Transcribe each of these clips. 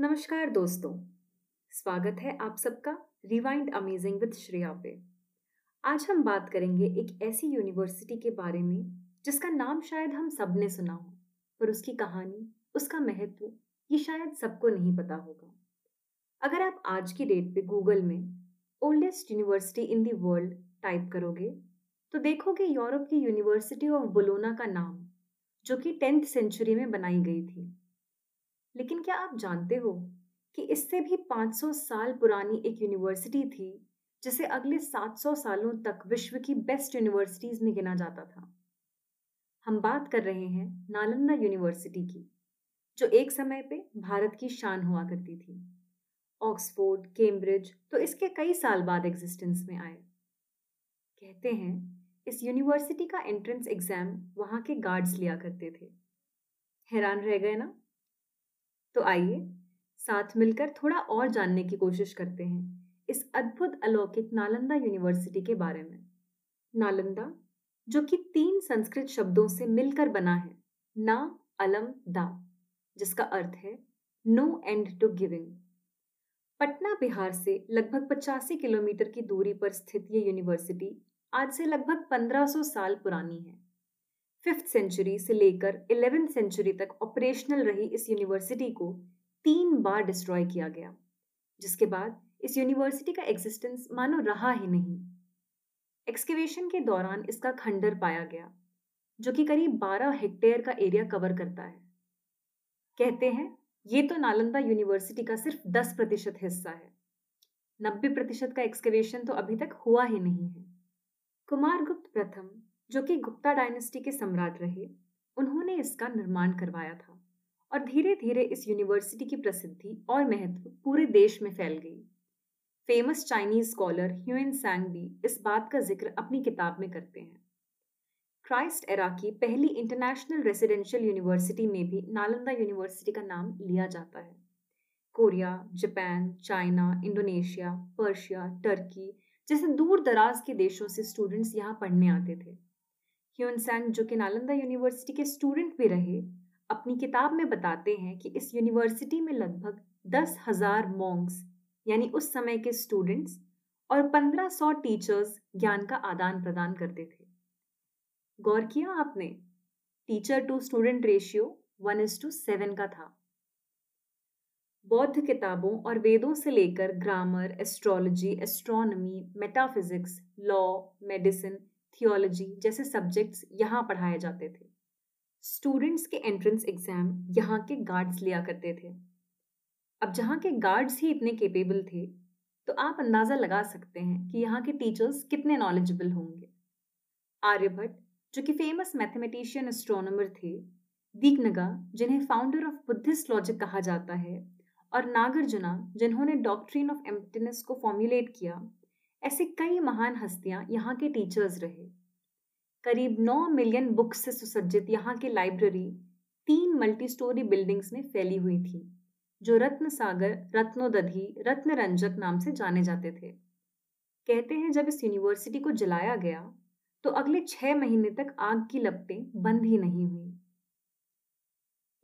नमस्कार दोस्तों, स्वागत है आप सबका रिवाइंड अमेजिंग विद श्रेया पे। आज हम बात करेंगे एक ऐसी यूनिवर्सिटी के बारे में, जिसका नाम शायद हम सबने सुना हो, पर उसकी कहानी, उसका महत्व, ये शायद सबको नहीं पता होगा। अगर आप आज की डेट पे गूगल में oldest university in the world type करोगे तो देखोगे यूरोप की यूनिवर्सिटी ऑफ़ बोलोना का नाम, जो कि टेंथ सेंचुरी में बनाई गई थी। लेकिन क्या आप जानते हो कि इससे भी 500 साल पुरानी एक यूनिवर्सिटी थी, जिसे अगले 700 सालों तक विश्व की बेस्ट यूनिवर्सिटीज में गिना जाता था? हम बात कर रहे हैं नालंदा यूनिवर्सिटी की, जो एक समय पे भारत की शान हुआ करती थी। ऑक्सफोर्ड, कैम्ब्रिज तो इसके कई साल बाद एग्जिस्टेंस में आए। कहते हैं, इस यूनिवर्सिटी का एंट्रेंस एग्ज़ाम वहाँ के गार्ड्स लिया करते थे। हैरान रह गए ना? तो आइए, साथ मिलकर थोड़ा और जानने की कोशिश करते हैं इस अद्भुत अलौकिक नालंदा यूनिवर्सिटी के बारे में। नालंदा, जो कि तीन संस्कृत शब्दों से मिलकर बना है, ना अलम दा, जिसका अर्थ है, no end to giving. Patna Bihar से लगभग पचासी किलोमीटर की दूरी पर स्थित ये यूनिवर्सिटी आज से लगभग 1500 साल पुरानी है। फिफ्थ सेंचुरी से लेकर इलेवेंथ सेंचुरी तक ऑपरेशनल रही इस यूनिवर्सिटी को तीन बार डिस्ट्रॉय किया गया, जिसके बाद इस यूनिवर्सिटी का एग्जिस्टेंस मानो रहा ही नहीं। एक्सकेवेशन के दौरान इसका खंडर पाया गया, जो कि करीब 12 हेक्टेयर का एरिया कवर करता है। कहते हैं, ये तो नालंदा यूनिवर्सिटी का सिर्फ़ 10 प्रतिशत हिस्सा है। 90 प्रतिशत का एक्सकेवेशन तो अभी तक हुआ ही नहीं है। कुमारगुप्त प्रथम जो कि गुप्ता डायनेस्टी के सम्राट रहे, उन्होंने इसका निर्माण करवाया था और धीरे धीरे इस यूनिवर्सिटी की प्रसिद्धि और महत्व पूरे देश में फैल गई। Famous Chinese scholar Hiuen Tsang भी इस बात का ज़िक्र अपनी किताब में करते हैं। क्राइस्ट एरा की पहली इंटरनेशनल रेसिडेंशियल यूनिवर्सिटी में भी नालंदा यूनिवर्सिटी का नाम लिया जाता है। Korea, Japan, China, Indonesia, Persia, Turkey जैसे दूर दराज के देशों से स्टूडेंट्स यहाँ पढ़ने आते थे। ह्यून सैंग जो कि नालंदा यूनिवर्सिटी के स्टूडेंट भी रहे, अपनी किताब में बताते हैं कि इस यूनिवर्सिटी में लगभग दस हज़ार मॉन्ग्स यानी उस समय के स्टूडेंट्स और पंद्रह सौ टीचर्स ज्ञान का आदान प्रदान करते थे। गौर किया आपने? Teacher to student ratio one is to seven का था। बौद्ध किताबों और वेदों से लेकर grammar astrology astronomy metaphysics law medicine theology जैसे सब्जेक्ट्स यहाँ पढ़ाए जाते थे। स्टूडेंट्स के एंट्रेंस एग्ज़ाम यहाँ के गार्ड्स लिया करते थे। अब जहाँ के गार्ड्स ही इतने केपेबल थे तो आप अंदाज़ा लगा सकते हैं कि यहाँ के टीचर्स कितने नॉलेजेबल होंगे। आर्यभट्ट, जो कि फ़ेमस मैथमेटिशियन एस्ट्रोनॉमर थे दीकनगा जिन्हें फाउंडर ऑफ़ बुद्धिस्ट लॉजिक कहा जाता है, और नागार्जुना, जिन्होंने डॉक्ट्रिन ऑफ़ एम्प्टीनेस को फॉर्मुलेट किया ऐसे कई महान हस्तियाँ यहाँ के टीचर्स रहे। करीब 9 मिलियन बुक्स से सुसज्जित यहाँ की लाइब्रेरी तीन मल्टी स्टोरी बिल्डिंग्स में फैली हुई थी, जो रत्न सागर रत्नोदधि रत्न रंजक नाम से जाने जाते थे। कहते हैं जब इस यूनिवर्सिटी को जलाया गया तो अगले छह महीने तक आग की लपटें बंद ही नहीं हुई।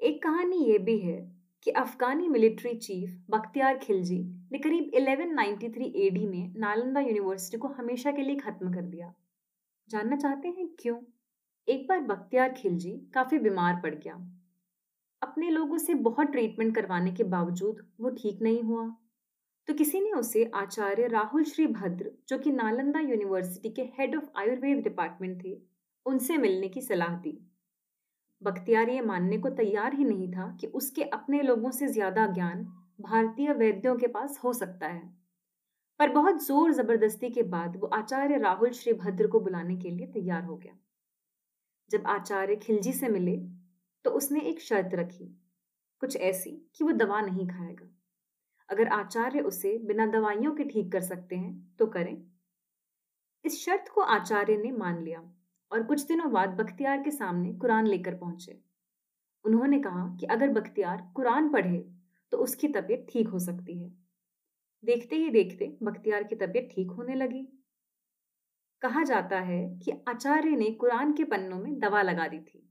एक कहानी ये भी है कि अफगानी मिलिट्री चीफ बख्तियार खिलजी ने करीब 1193 एडी में नालंदा यूनिवर्सिटी को हमेशा के लिए खत्म कर दिया। जानना चाहते हैं क्यों? एक बार बख्तियार खिलजी काफ़ी बीमार पड़ गया। अपने लोगों से बहुत ट्रीटमेंट करवाने के बावजूद वो ठीक नहीं हुआ। तो किसी ने उसे आचार्य राहुल श्री भद्र जो कि नालंदा यूनिवर्सिटी के हेड ऑफ़ आयुर्वेद डिपार्टमेंट थे, उनसे मिलने की सलाह दी। बख्तियार ये मानने को तैयार ही नहीं था कि उसके अपने लोगों से ज़्यादा ज्ञान भारतीय वैद्यों के पास हो सकता है। पर बहुत ज़ोर ज़बरदस्ती के बाद वो आचार्य राहुल श्री भद्र को बुलाने के लिए तैयार हो गया। जब आचार्य खिलजी से मिले तो उसने एक शर्त रखी, कुछ ऐसी कि वो दवा नहीं खाएगा। अगर आचार्य उसे बिना दवाइयों के ठीक कर सकते हैं तो करें। इस शर्त को आचार्य ने मान लिया। और कुछ दिनों बाद बख्तियार के सामने कुरान लेकर पहुँचे। उन्होंने कहा कि अगर बख्तियार कुरान पढ़े तो उसकी तबीयत ठीक हो सकती है। देखते ही देखते बख्तियार की तबीयत ठीक होने लगी। कहा जाता है कि आचार्य ने कुरान के पन्नों में दवा लगा दी थी।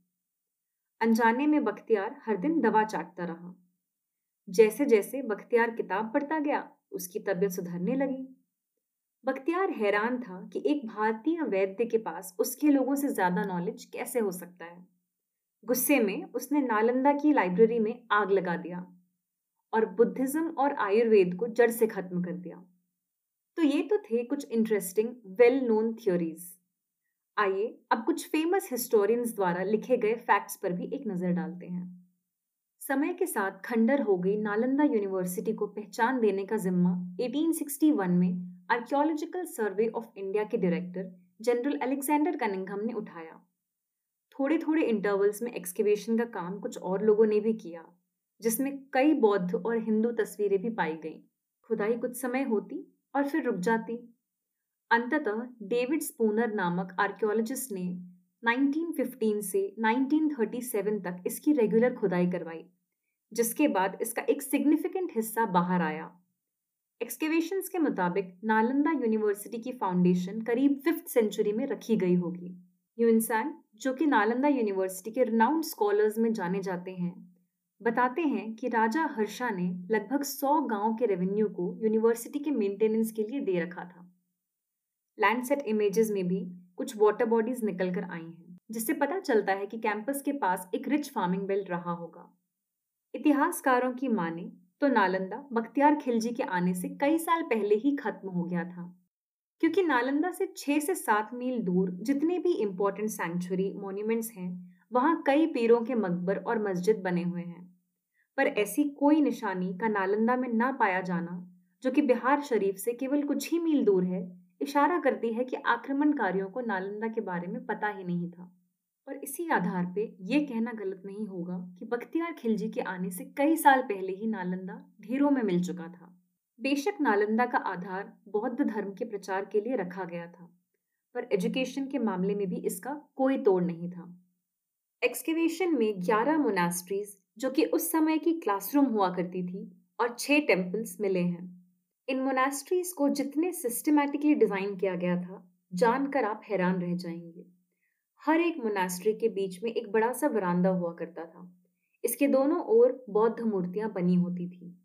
अनजाने में बख्तियार हर दिन दवा चाटता रहा। जैसे जैसे बख्तियार किताब पढ़ता गया, उसकी तबीयत सुधरने लगी। बख्तियार हैरान था कि एक भारतीय वैद्य के पास उसके लोगों से ज़्यादा नॉलेज कैसे हो सकता है। गुस्से में उसने नालंदा की लाइब्रेरी में आग लगा दिया और बुद्धिज्म और आयुर्वेद को जड़ से खत्म कर दिया। तो ये तो थे कुछ इंटरेस्टिंग वेल नोन थ्योरीज आइए अब कुछ फ़ेमस हिस्टोरियंस द्वारा लिखे गए फैक्ट्स पर भी एक नज़र डालते हैं। समय के साथ खंडर हो गई नालंदा यूनिवर्सिटी को पहचान देने का जिम्मा 1861 में आर्कियोलॉजिकल सर्वे ऑफ़ इंडिया के डायरेक्टर जनरल अलेक्जेंडर कनिंगहम ने उठाया। थोड़े थोड़े इंटरवल्स में एक्सकेवेशन का काम कुछ और लोगों ने भी किया, जिसमें कई बौद्ध और हिंदू तस्वीरें भी पाई गईं। खुदाई कुछ समय होती और फिर रुक जाती। अंततः डेविड स्पूनर नामक आर्कियोलॉजिस्ट ने 1915 से 1937 तक इसकी रेगुलर खुदाई करवाई, जिसके बाद इसका एक सिग्निफिकेंट हिस्सा बाहर आया। एक्सकेवेशंस के मुताबिक, नालंदा यूनिवर्सिटी की फाउंडेशन करीब फिफ्थ सेंचुरी में रखी गई होगी। यूनसान जो कि नालंदा यूनिवर्सिटी के रिनाउंड स्कॉलर्स में जाने जाते हैं, बताते हैं कि राजा हर्षा ने लगभग सौ गाँव के रेवेन्यू को यूनिवर्सिटी के मेंटेनेंस के लिए दे रखा था। लैंडसेट इमेजेस में भी कुछ वाटर बॉडीज निकल कर आई हैं, जिससे पता चलता है कि कैंपस के पास एक रिच फ़ार्मिंग बेल्ट रहा होगा। इतिहासकारों की माने तो नालंदा बख्तियार खिलजी के आने से कई साल पहले ही खत्म हो गया था। क्योंकि नालंदा से छह से सात मील दूर जितने भी इम्पोर्टेंट सेंचुरी मोन्यूमेंट्स हैं, वहाँ कई पीरों के मकबर और मस्जिद बने हुए हैं। पर ऐसी कोई निशानी का नालंदा में ना पाया जाना, जो कि बिहार शरीफ से केवल कुछ ही मील दूर है, इशारा करती है कि आक्रमणकारियों को नालंदा के बारे में पता ही नहीं था। और इसी आधार पे ये कहना गलत नहीं होगा कि बख्तियार खिलजी के आने से कई साल पहले ही नालंदा ढेरों में मिल चुका था। बेशक नालंदा का आधार बौद्ध धर्म के प्रचार के लिए रखा गया था, पर एजुकेशन के मामले में भी इसका कोई तोड़ नहीं था। एक्सकेवेशन में 11 मोनास्ट्रीज, जो कि उस समय की क्लासरूम हुआ करती थी, और छह टेम्पल्स मिले हैं। इन मोनास्ट्रीज को जितने सिस्टमैटिकली डिज़ाइन किया गया था, जानकर आप हैरान रह जाएँगे। हर एक मोनास्ट्री के बीच में एक बड़ा सा वरांदा हुआ करता था। इसके दोनों ओर बौद्ध मूर्तियाँ बनी होती थी।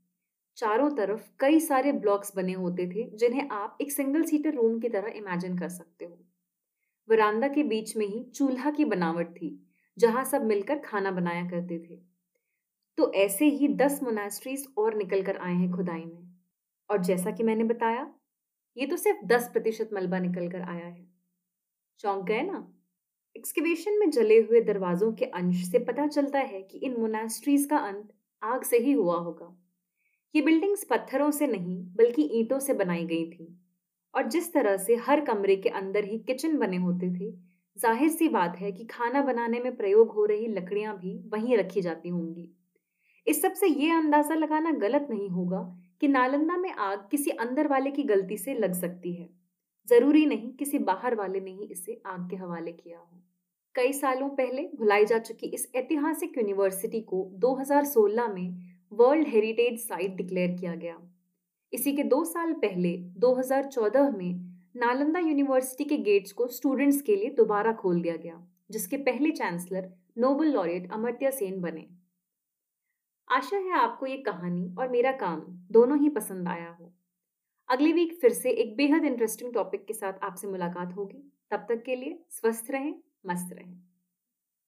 चारों तरफ़ कई सारे ब्लॉक्स बने होते थे, जिन्हें आप एक सिंगल सीटर रूम की तरह इमेजिन कर सकते हो। वरांदा के बीच में ही चूल्हा की बनावट थी, जहाँ सब मिलकर खाना बनाया करते थे। तो ऐसे ही दस मोनास्ट्रीज और निकल कर आए हैं खुदाई में। और जैसा कि मैंने बताया, ये तो सिर्फ़ दस प्रतिशत मलबा निकल कर आया है। चौंक गए ना? एक्सकेवेशन में जले हुए दरवाजों के अंश से पता चलता है कि इन मोनास्ट्रीज का अंत आग से ही हुआ होगा। ये बिल्डिंग्स पत्थरों से नहीं, बल्कि ईंटों से बनाई गई थी। और जिस तरह से हर कमरे के अंदर ही किचन बने होते थे, ज़ाहिर सी बात है कि खाना बनाने में प्रयोग हो रही लकड़ियाँ भी वहीं रखी जाती होंगी। इस सबसे ये अंदाज़ा लगाना गलत नहीं होगा कि नालंदा में आग किसी अंदर वाले की गलती से लग सकती है। ज़रूरी नहीं किसी बाहर वाले ने ही इसे आग के हवाले किया हो। कई सालों पहले भुलाई जा चुकी इस ऐतिहासिक यूनिवर्सिटी को 2016 में वर्ल्ड हेरिटेज साइट डिक्लेयर किया गया। इसी के दो साल पहले 2014 में, नालंदा यूनिवर्सिटी के गेट्स को स्टूडेंट्स के लिए दोबारा खोल दिया गया, जिसके पहले chancellor Nobel laureate Amartya Sen बने। आशा है आपको ये कहानी और मेरा काम दोनों ही पसंद आया हो। अगली वीक फिर से एक बेहद इंटरेस्टिंग टॉपिक के साथ आपसे मुलाकात होगी। तब तक के लिए स्वस्थ रहें। मस्त रहें